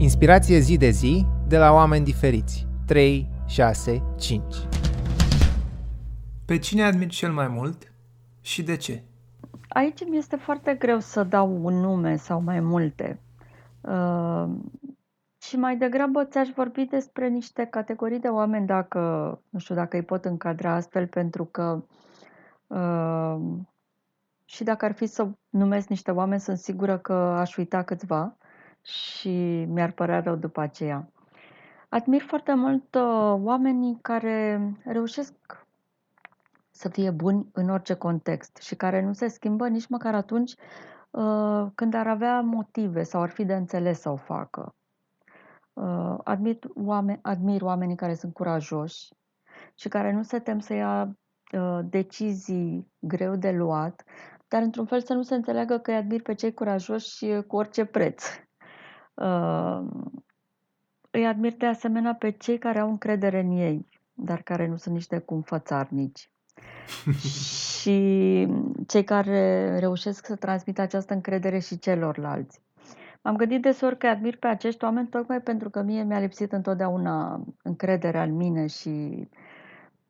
Inspirație zi de zi de la oameni diferiți. 3, 6, 5. Pe cine admiri cel mai mult și de ce? Aici mi este foarte greu să dau un nume sau mai multe. Uh, și mai degrabă ți-aș vorbi despre niște categorii de oameni, dacă, nu știu, dacă îi pot încadra astfel, pentru că uh, și dacă ar fi să numesc niște oameni, sunt sigură că aș uita câțiva și mi-ar părea rău după aceea. Admir foarte mult uh, oamenii care reușesc să fie buni în orice context și care nu se schimbă nici măcar atunci uh, când ar avea motive sau ar fi de înțeles să o facă. Uh, admir, oameni, admir oamenii care sunt curajoși și care nu se tem să ia uh, decizii greu de luat, dar într-un fel să nu se înțeleagă că îi admir pe cei curajoși cu orice preț. Uh, îi admir de asemenea pe cei care au încredere în ei, dar care nu sunt niște cum fățarnici. și cei care reușesc să transmită această încredere și celorlalți. M-am gândit deseori că admir pe acești oameni tocmai pentru că mie mi-a lipsit întotdeauna încrederea în mine și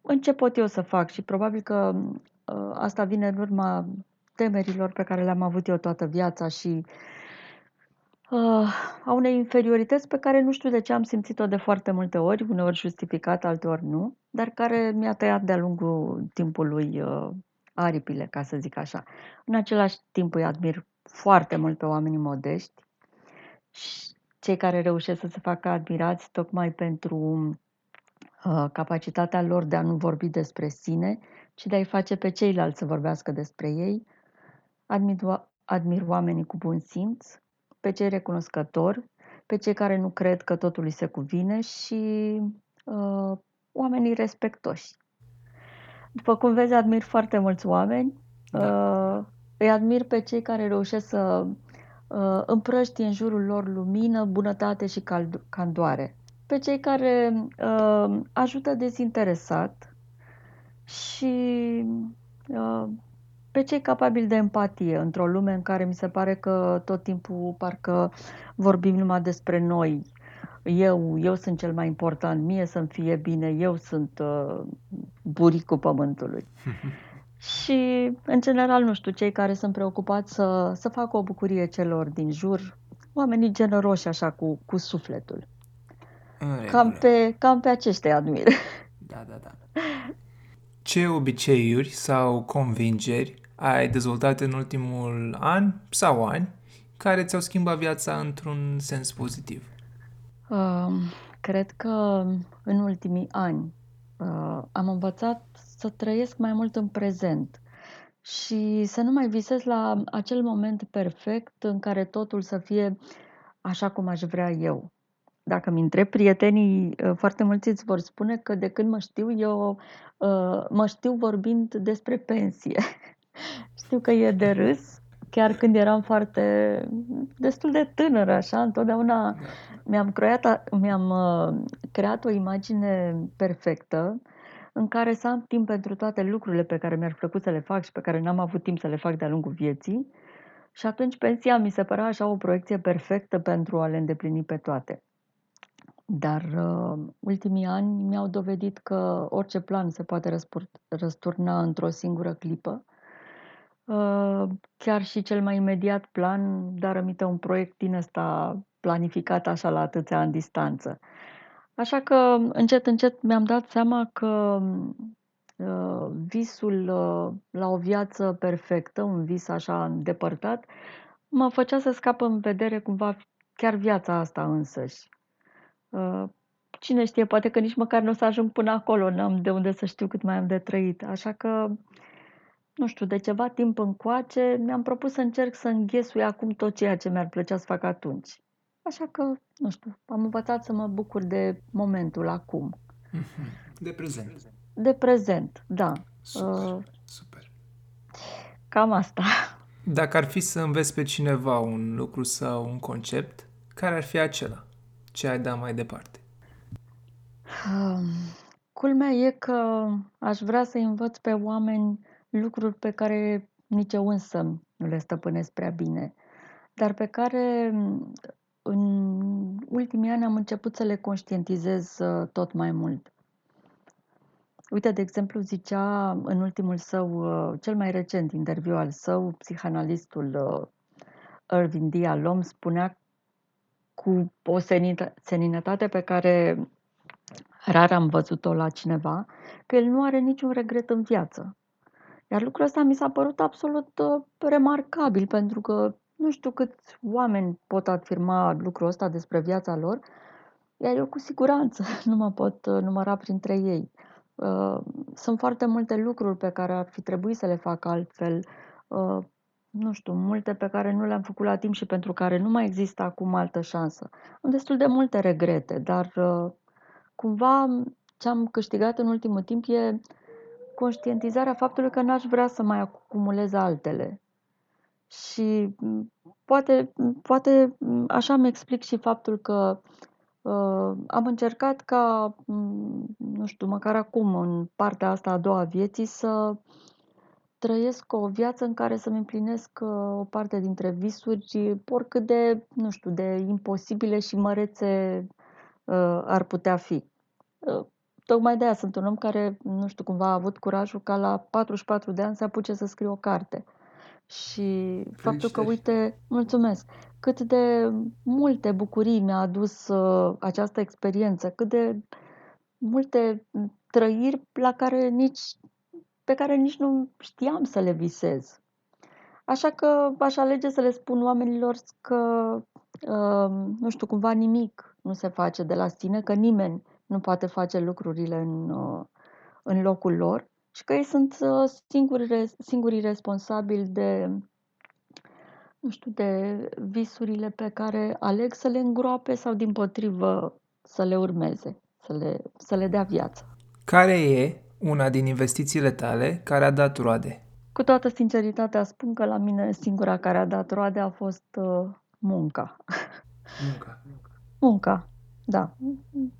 în ce pot eu să fac și probabil că uh, asta vine în urma temerilor pe care le-am avut eu toată viața și uh, a unei inferiorități pe care nu știu de ce am simțit-o de foarte multe ori, uneori justificat, alteori nu, dar care mi-a tăiat de-a lungul timpului uh, aripile, ca să zic așa. În același timp îi admir foarte mult pe oamenii modești, cei care reușesc să se facă admirați tocmai pentru uh, capacitatea lor de a nu vorbi despre sine, ci de a-i face pe ceilalți să vorbească despre ei. Admir, admir oamenii cu bun simț, pe cei recunoscători, pe cei care nu cred că totul îi se cuvine și uh, oamenii respectoși. După cum vezi, admir foarte mulți oameni. Da. Uh, îi admir pe cei care reușesc să uh, împrăștie în jurul lor lumină, bunătate și candoare. Pe cei care uh, ajută dezinteresat și uh, pe cei capabili de empatie într-o lume în care mi se pare că tot timpul parcă vorbim numai despre noi. Eu, eu sunt cel mai important, mie să-mi fie bine, eu sunt uh, buricul pământului. Și, în general, nu știu, cei care sunt preocupați să, să facă o bucurie celor din jur, oamenii generoși așa cu, cu sufletul. Cam pe, cam pe aceștia admir. Da, da, da. Ce obiceiuri sau convingeri ai dezvoltat în ultimul an sau ani care ți-au schimbat viața într-un sens pozitiv? Uh, cred că în ultimii ani uh, am învățat să trăiesc mai mult în prezent și să nu mai visez la acel moment perfect în care totul să fie așa cum aș vrea eu. Dacă mi întreb prietenii, ă, foarte mulți îți vor spune că de când mă știu eu, ă, mă știu vorbind despre pensie. știu că e de râs, chiar când eram foarte destul de tânără, așa, întotdeauna mi-am creat, mi-am ă, creat o imagine perfectă în care să am timp pentru toate lucrurile pe care mi-ar plăcut să le fac și pe care n-am avut timp să le fac de-a lungul vieții. Și atunci pensia mi se părea așa o proiecție perfectă pentru a le îndeplini pe toate. Dar uh, ultimii ani mi-au dovedit că orice plan se poate răsturna într-o singură clipă. Uh, chiar și cel mai imediat plan, dar aminte un proiect din ăsta planificat așa la atâția ani distanță. Așa că încet, încet mi-am dat seama că uh, visul uh, la o viață perfectă, un vis așa îndepărtat, mă făcea să scap în vedere cumva chiar viața asta însăși. Uh, cine știe, poate că nici măcar nu o să ajung până acolo, n-am de unde să știu cât mai am de trăit. Așa că, nu știu, de ceva timp încoace mi-am propus să încerc să înghesui acum tot ceea ce mi-ar plăcea să fac atunci. Așa că, nu știu, am învățat să mă bucur de momentul acum. Mhm. De prezent. De prezent, da. Super, uh, super. Cam asta. Dacă ar fi să înveți pe cineva un lucru sau un concept, care ar fi acela? Ce ai da mai departe? Um, culmea e că aș vrea să învăț pe oameni lucruri pe care nici eu însă nu le stăpânesc prea bine, dar pe care în ultimii ani am început să le conștientizez uh, tot mai mult. Uite, de exemplu, zicea în ultimul său, uh, cel mai recent interviu al său, psihanalistul uh, Irvin D. Alom spunea cu o seninătate pe care rar am văzut-o la cineva, că el nu are niciun regret în viață. Iar lucrul ăsta mi s-a părut absolut uh, remarcabil, pentru că nu știu câți oameni pot afirma lucrul ăsta despre viața lor, iar eu cu siguranță nu mă pot uh, număra printre ei. Uh, sunt foarte multe lucruri pe care ar fi trebuit să le fac altfel, nu știu, multe pe care nu le-am făcut la timp și pentru care nu mai există acum altă șansă. Am destul de multe regrete, dar cumva ce am câștigat în ultimul timp e conștientizarea faptului că n-aș vrea să mai acumulez altele. Și poate, poate așa mi explic și faptul că uh, am încercat ca, nu știu, măcar acum, în partea asta a doua vieții, să trăiesc o viață în care să-mi împlinesc uh, o parte dintre visuri, oricât de, nu știu, de imposibile și mărețe uh, ar putea fi. Uh, tocmai de aia sunt un om care, nu știu, cumva a avut curajul ca la 44 de ani să apuce să scrie o carte. Și faptul că, uite, mulțumesc, cât de multe bucurii mi-a adus uh, această experiență, cât de multe trăiri la care nici, pe care nici nu știam să le visez. Așa că aș alege să le spun oamenilor că, uh, nu știu, cumva nimic nu se face de la sine, că nimeni nu poate face lucrurile în, uh, în locul lor și că ei sunt uh, singurii, singurii responsabili de, nu știu, de visurile pe care aleg să le îngroape sau din potrivă să le urmeze, să le, să le dea viață. Care e una din investițiile tale care a dat roade? Cu toată sinceritatea spun că la mine singura care a dat roade a fost uh, munca. Munca. Munca. Da.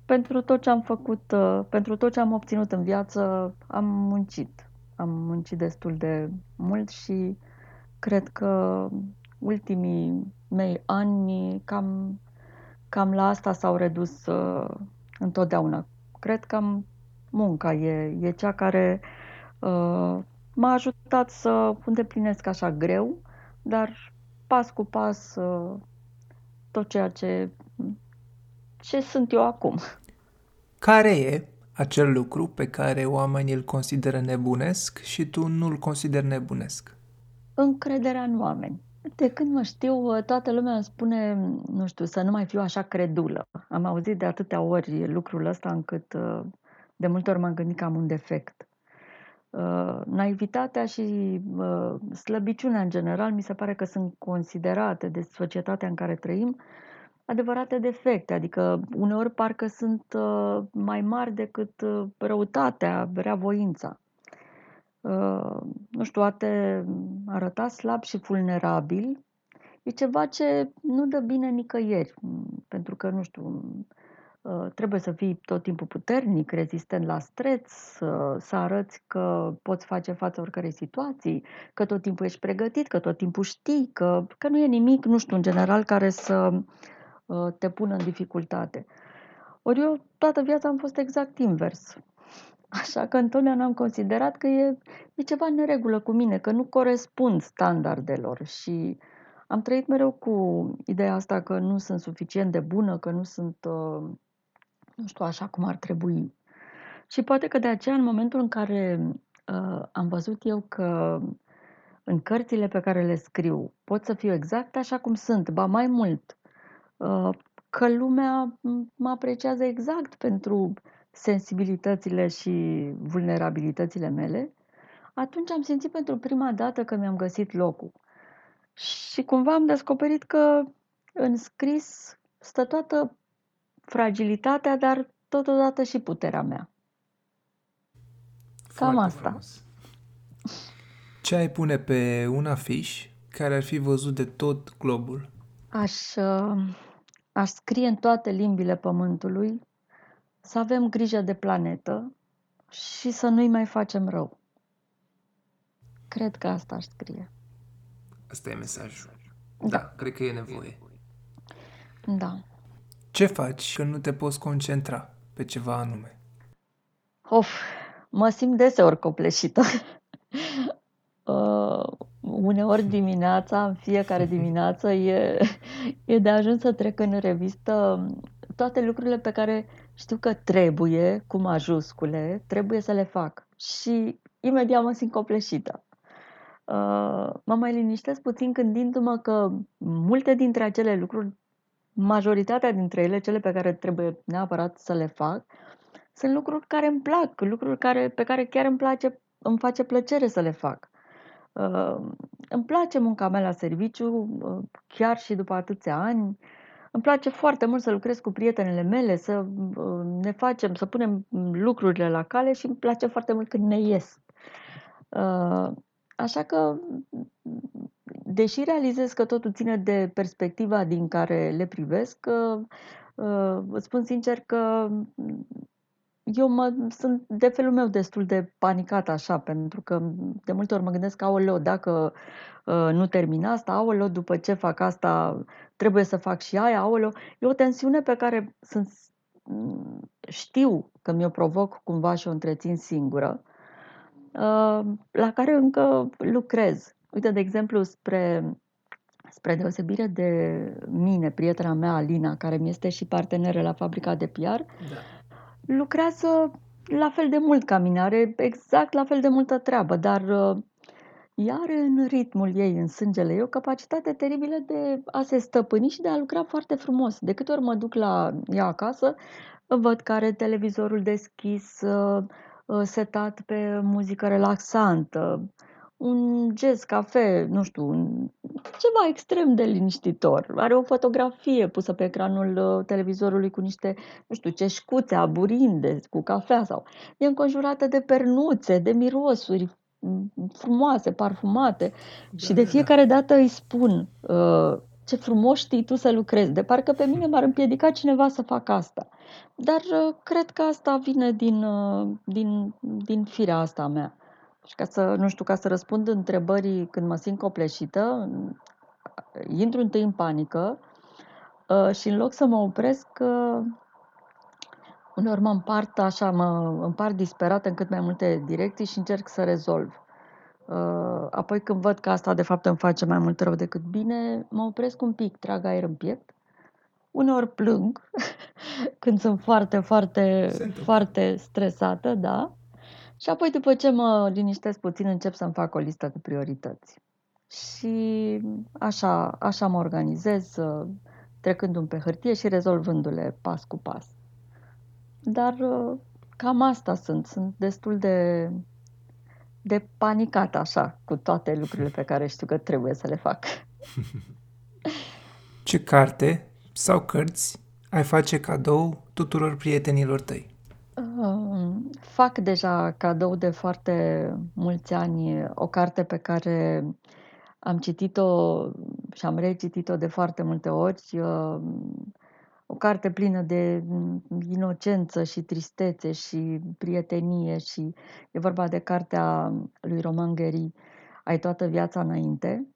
Pentru tot ce am făcut, uh, pentru tot ce am obținut în viață, am muncit. Am muncit destul de mult și cred că ultimii mei ani cam, cam la asta s-au redus uh, întotdeauna. Cred că munca e, e cea care uh, m-a ajutat să îndeplinesc așa greu, dar pas cu pas uh, tot ceea ce ce sunt eu acum. Care e acel lucru pe care oamenii îl consideră nebunesc și tu nu îl consideri nebunesc? Încrederea în oameni. De când mă știu, toată lumea îmi spune, nu știu, să nu mai fiu așa credulă. Am auzit de atâtea ori lucrul ăsta încât de multe ori m-am gândit că am un defect. Uh, naivitatea și uh, slăbiciunea în general mi se pare că sunt considerate de societatea în care trăim adevărate defecte, adică uneori parcă sunt uh, mai mari decât uh, răutatea, reavoința. Uh, nu știu, a te arăta slab și vulnerabil e ceva ce nu dă bine nicăieri, pentru că, nu știu, trebuie să fii tot timpul puternic, rezistent la stres, să, să arăți că poți face față oricărei situații, că tot timpul ești pregătit, că tot timpul știi, că, că nu e nimic, nu știu, în general, care să Uh, te pună în dificultate. Ori eu toată viața am fost exact invers. Așa că întotdeauna am considerat că e, e ceva în neregulă cu mine, că nu corespund standardelor și am trăit mereu cu ideea asta că nu sunt suficient de bună, că nu sunt, uh, nu știu, așa cum ar trebui. Și poate că de aceea, în momentul în care uh, am văzut eu că în cărțile pe care le scriu pot să fiu exact așa cum sunt, ba mai mult, Uh, că lumea mă apreciază exact pentru sensibilitățile și vulnerabilitățile mele, atunci am simțit pentru prima dată că mi-am găsit locul. Și cumva am descoperit că în scris stă toată fragilitatea, dar totodată și puterea mea. Cam Foarte asta. Frumos. Ce ai pune pe un afiș care ar fi văzut de tot globul? Aș uh, Aș scrie în toate limbile pământului să avem grijă de planetă și să nu-i mai facem rău. Cred că asta aș scrie. Asta e mesajul. Da, da cred că e nevoie. Da. Ce faci când nu te poți concentra pe ceva anume? Of, mă simt deseori copleșită. uh, uneori dimineața, în fiecare dimineață, e, e de ajuns să trec în revistă toate lucrurile pe care știu că trebuie, cu majuscule, trebuie să le fac. Și imediat mă simt copleșită. Uh, mă mai liniștesc puțin gândindu-mă că multe dintre acele lucruri, majoritatea dintre ele, cele pe care trebuie neapărat să le fac, sunt lucruri care îmi plac, lucruri care, pe care chiar îmi place, îmi face plăcere să le fac. Uh, îmi place munca mea la serviciu, uh, chiar și după atâția ani. Îmi place foarte mult să lucrez cu prietenele mele, să uh, ne facem, să punem lucrurile la cale și îmi place foarte mult când ne ies. Uh, așa că, deși realizez că totul ține de perspectiva din care le privesc, uh, îți spun sincer că eu mă, sunt de felul meu destul de panicat așa, pentru că de multe ori mă gândesc, aoleo, dacă uh, nu termin asta, aoleo, după ce fac asta, trebuie să fac și aia, aoleo. E o tensiune pe care sunt, știu că mi-o provoc cumva și o întrețin singură, uh, la care încă lucrez. Uite, de exemplu, spre, spre deosebire de mine, prietena mea, Alina, care mi este și parteneră la fabrica de PR, da lucrează la fel de mult ca mine, are exact la fel de multă treabă, dar uh, ea are în ritmul ei, în sângele ei, o capacitate teribilă de a se stăpâni și de a lucra foarte frumos. De câte ori mă duc la ea acasă, văd că are televizorul deschis, uh, uh, setat pe muzică relaxantă, un jazz cafe, nu știu, un, ceva extrem de liniștitor. Are o fotografie pusă pe ecranul uh, televizorului cu niște, nu știu, ceșcuțe aburinde cu cafea sau... E înconjurată de pernuțe, de mirosuri frumoase, parfumate da, și de da, da. fiecare da. dată îi spun uh, ce frumos știi tu să lucrezi. De parcă pe mine m-ar împiedica cineva să fac asta. Dar uh, cred că asta vine din, uh, din, din firea asta mea. Și ca să, nu știu, ca să răspund întrebării când mă simt copleșită, intru întâi în panică uh, și în loc să mă opresc, uh, uneori mă împart așa, mă împart disperat în cât mai multe direcții și încerc să rezolv. Uh, apoi când văd că asta de fapt îmi face mai mult rău decât bine, mă opresc un pic, trag aer în piept. Uneori plâng când sunt foarte, foarte, foarte stresată, da. Și apoi, după ce mă liniștesc puțin, încep să-mi fac o listă cu priorități. Și așa, așa mă organizez, trecându-mi pe hârtie și rezolvându-le pas cu pas. Dar cam asta sunt. Sunt destul de, de panicat așa cu toate lucrurile pe care știu că trebuie să le fac. Ce carte sau cărți ai face cadou tuturor prietenilor tăi? Fac deja cadou de foarte mulți ani o carte pe care am citit-o și am recitit-o de foarte multe ori. O carte plină de inocență și tristețe și prietenie și e vorba de cartea lui Roman Gary, Ai toată viața înainte.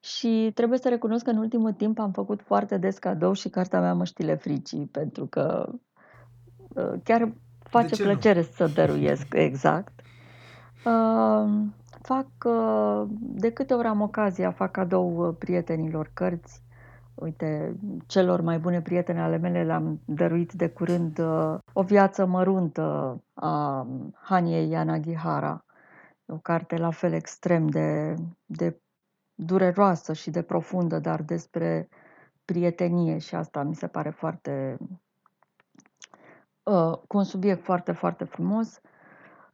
Și trebuie să recunosc că în ultimul timp am făcut foarte des cadou și cartea mea Măștile fricii, pentru că chiar face plăcere nu? să dăruiesc, exact. Uh, fac, uh, de câte ori am ocazia, fac cadou uh, prietenilor cărți. Uite, celor mai bune prietene ale mele le-am dăruit de curând uh, O viață măruntă a Haniei Yanagihara. O carte la fel extrem de, de dureroasă și de profundă, dar despre prietenie și asta mi se pare foarte Uh, cu un subiect foarte, foarte frumos.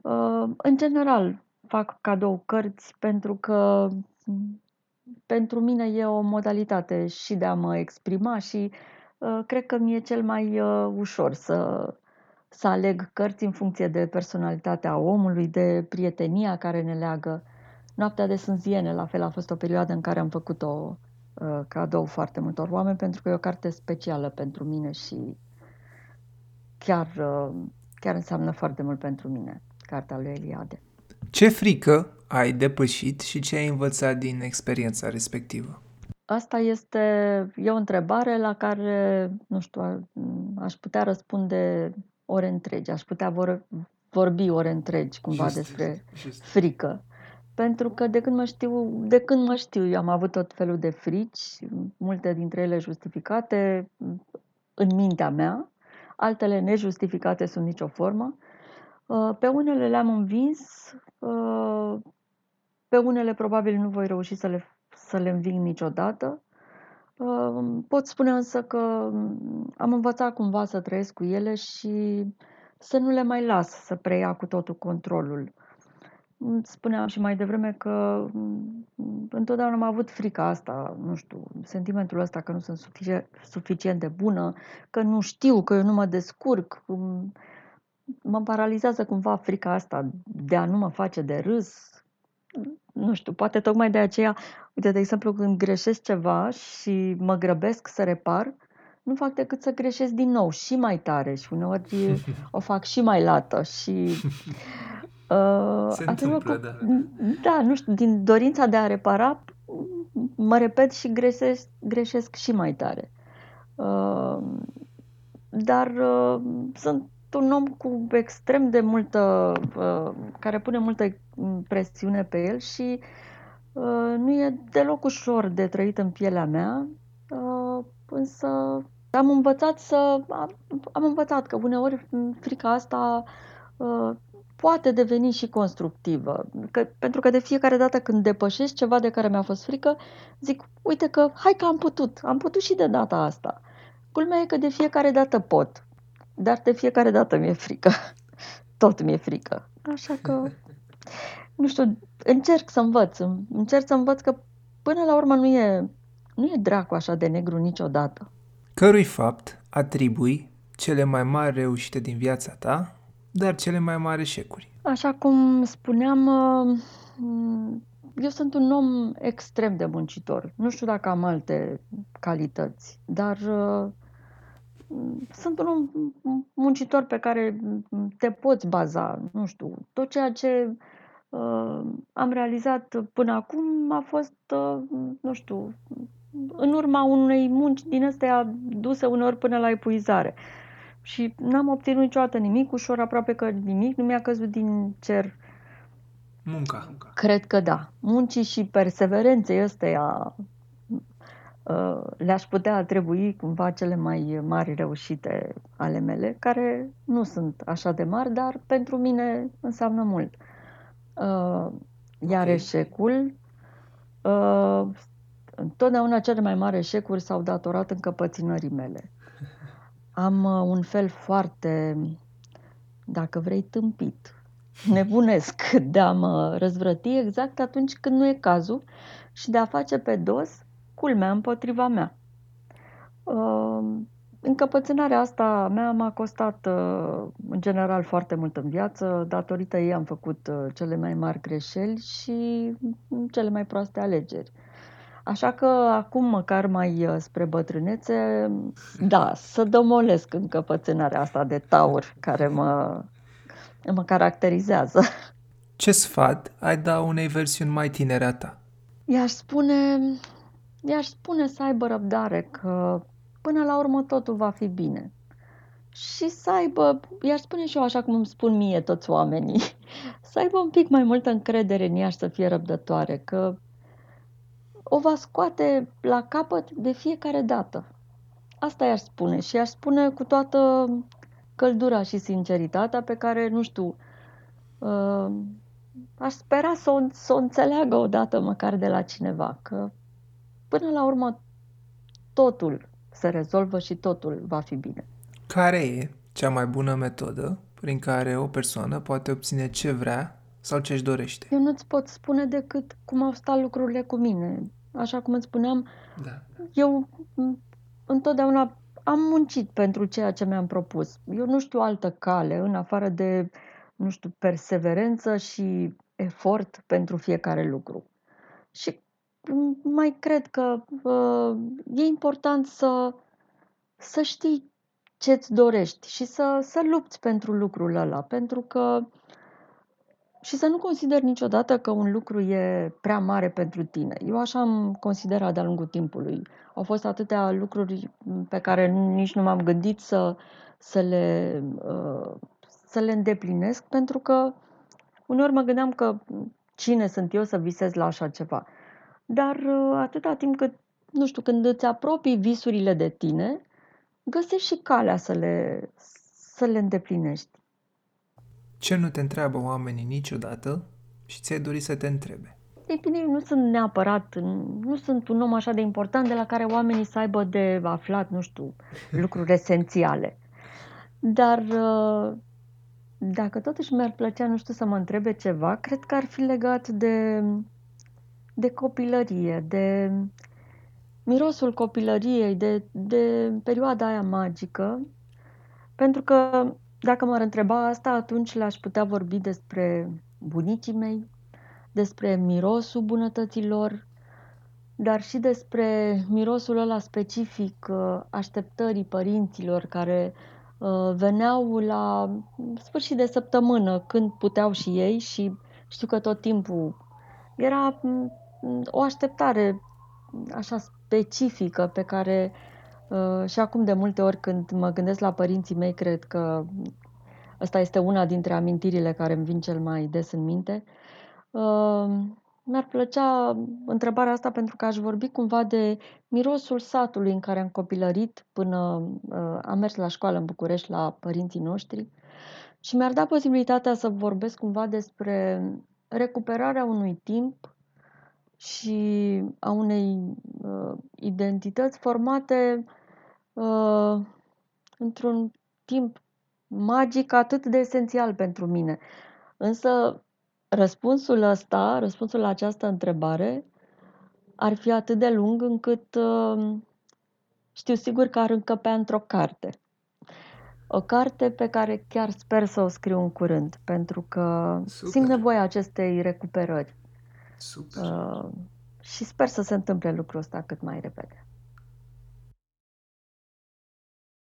Uh, în general, fac cadou cărți pentru că pentru mine e o modalitate și de a mă exprima și uh, cred că mi-e cel mai ușor să, să aleg cărți în funcție de personalitatea omului, de prietenia care ne leagă. Noaptea de sânziene, la fel, a fost o perioadă în care am făcut-o cadou foarte multor oameni pentru că e o carte specială pentru mine și chiar, uh, chiar înseamnă foarte mult pentru mine, cartea lui Eliade. Ce frică ai depășit și ce ai învățat din experiența respectivă? Asta este e o întrebare la care, nu știu, aș putea răspunde ore întregi, aș putea vor, vorbi ore întregi cumva Just, despre just. frică. Pentru că de când mă știu, de când mă știu, eu am avut tot felul de frici, multe dintre ele justificate în mintea mea, altele nejustificate sub nicio formă. Uh, pe unele le-am învins, uh, pe unele probabil nu voi reuși să le, să le înving niciodată. Uh, pot spune însă că am învățat cumva să trăiesc cu ele și să nu le mai las să preia cu totul controlul. Spuneam și mai devreme că întotdeauna am avut frica asta, nu știu, sentimentul ăsta că nu sunt suficient de bună, că nu știu, că eu nu mă descurc. Mă paralizează cumva frica asta de a nu mă face de râs. Nu știu, poate tocmai de aceea, uite, de exemplu, când greșesc ceva și mă grăbesc să repar, nu fac decât să greșesc din nou și mai tare și uneori o fac și mai lată și Uh, Se întâmplă, că, da. Da, nu știu, din dorința de a repara, mă repet și greșesc, greșesc și mai tare. Uh, dar uh, sunt un om cu extrem de multă, uh, care pune multă presiune pe el și uh, nu e deloc ușor de trăit în pielea mea, uh, însă am învățat să, am, am învățat că uneori frica asta uh, poate deveni și constructivă. Că, pentru că de fiecare dată când depășesc ceva de care mi-a fost frică, zic, uite că hai că am putut, am putut și de data asta. Culmea e că de fiecare dată pot, dar de fiecare dată mi-e frică. Tot mi-e frică. Așa că, nu știu, încerc să învăț, încerc să învăț că până la urmă nu e, nu e dracu așa de negru niciodată. Cărui fapt atribui cele mai mari reușite din viața ta dar cele mai mari eșecuri. Așa cum spuneam, uh, eu sunt un om extrem de muncitor. Nu știu dacă am alte calități, dar uh, sunt un om muncitor pe care te poți baza. Nu știu, tot ceea ce uh, am realizat până acum a fost, nu știu, în urma unei munci din astea duse uneori până la epuizare. Și n-am obținut niciodată nimic ușor, aproape că nimic nu mi-a căzut din cer. Munca. Cred că da. Muncii și perseverenței ăsteia uh, le-aș putea atribui cumva cele mai mari reușite ale mele, care nu sunt așa de mari, dar pentru mine înseamnă mult. Uh, iar okay. eșecul, uh, întotdeauna cele mai mari eșecuri s-au datorat încăpățânării mele. Am uh, un fel foarte, dacă vrei, tâmpit, nebunesc de a mă răzvrăti exact atunci când nu e cazul și de a face pe dos culmea împotriva mea. Uh, încăpățânarea asta mea m-a costat uh, în general foarte mult în viață, datorită ei am făcut cele mai mari greșeli și cele mai proaste alegeri. Așa că acum, măcar mai uh, spre bătrânețe, da, să domolesc încăpățânarea asta de taur care mă, mă caracterizează. Ce sfat ai da unei versiuni mai tinere a ta? I-aș spune, i-aș spune să aibă răbdare, că până la urmă totul va fi bine. Și să aibă, i-aș spune și eu așa cum îmi spun mie toți oamenii, să aibă un pic mai multă încredere în ea și să fie răbdătoare, că o va scoate la capăt de fiecare dată. Asta i-aș spune și i-aș spune cu toată căldura și sinceritatea pe care, nu știu, uh, aș spera să o, să o înțeleagă odată măcar de la cineva, că până la urmă totul se rezolvă și totul va fi bine. Care e cea mai bună metodă prin care o persoană poate obține ce vrea sau ce își dorește? Eu nu-ți pot spune decât cum au stat lucrurile cu mine așa cum îți spuneam, da. eu întotdeauna am muncit pentru ceea ce mi-am propus. Eu nu știu altă cale în afară de, nu știu, perseverență și efort pentru fiecare lucru. Și mai cred că uh, e important să, să știi ce-ți dorești și să, să lupți pentru lucrul ăla, pentru că și să nu consider niciodată că un lucru e prea mare pentru tine. Eu așa am considerat de-a lungul timpului. Au fost atâtea lucruri pe care nici nu m-am gândit să, să, le, uh, să le îndeplinesc, pentru că uneori mă gândeam că cine sunt eu să visez la așa ceva. Dar uh, atâta timp cât, nu știu, când îți apropii visurile de tine, găsești și calea să le, să le îndeplinești. Ce nu te întreabă oamenii niciodată și ți-ai dori să te întrebe? Ei bine, nu sunt neapărat, nu sunt un om așa de important de la care oamenii să aibă de aflat, nu știu, lucruri esențiale. Dar uh, dacă totuși mi-ar plăcea, nu știu, să mă întrebe ceva, cred că ar fi legat de, de copilărie, de mirosul copilăriei, de, de perioada aia magică, pentru că dacă m-ar întreba asta, atunci le-aș putea vorbi despre bunicii mei, despre mirosul bunătăților, dar și despre mirosul ăla specific uh, așteptării părinților care uh, veneau la sfârșit de săptămână, când puteau și ei și știu că tot timpul era mm, o așteptare așa specifică pe care Uh, și acum de multe ori când mă gândesc la părinții mei, cred că asta este una dintre amintirile care îmi vin cel mai des în minte. Uh, mi-ar plăcea întrebarea asta pentru că aș vorbi cumva de mirosul satului în care am copilărit până uh, am mers la școală în București la părinții noștri și mi-ar da posibilitatea să vorbesc cumva despre recuperarea unui timp și a unei uh, identități formate uh, într-un timp magic atât de esențial pentru mine. Însă răspunsul ăsta, răspunsul la această întrebare ar fi atât de lung încât uh, știu sigur că ar încăpea într-o carte. O carte pe care chiar sper să o scriu în curând, pentru că Super. simt nevoia acestei recuperări. Super. Uh, și sper să se întâmple lucrul ăsta cât mai repede.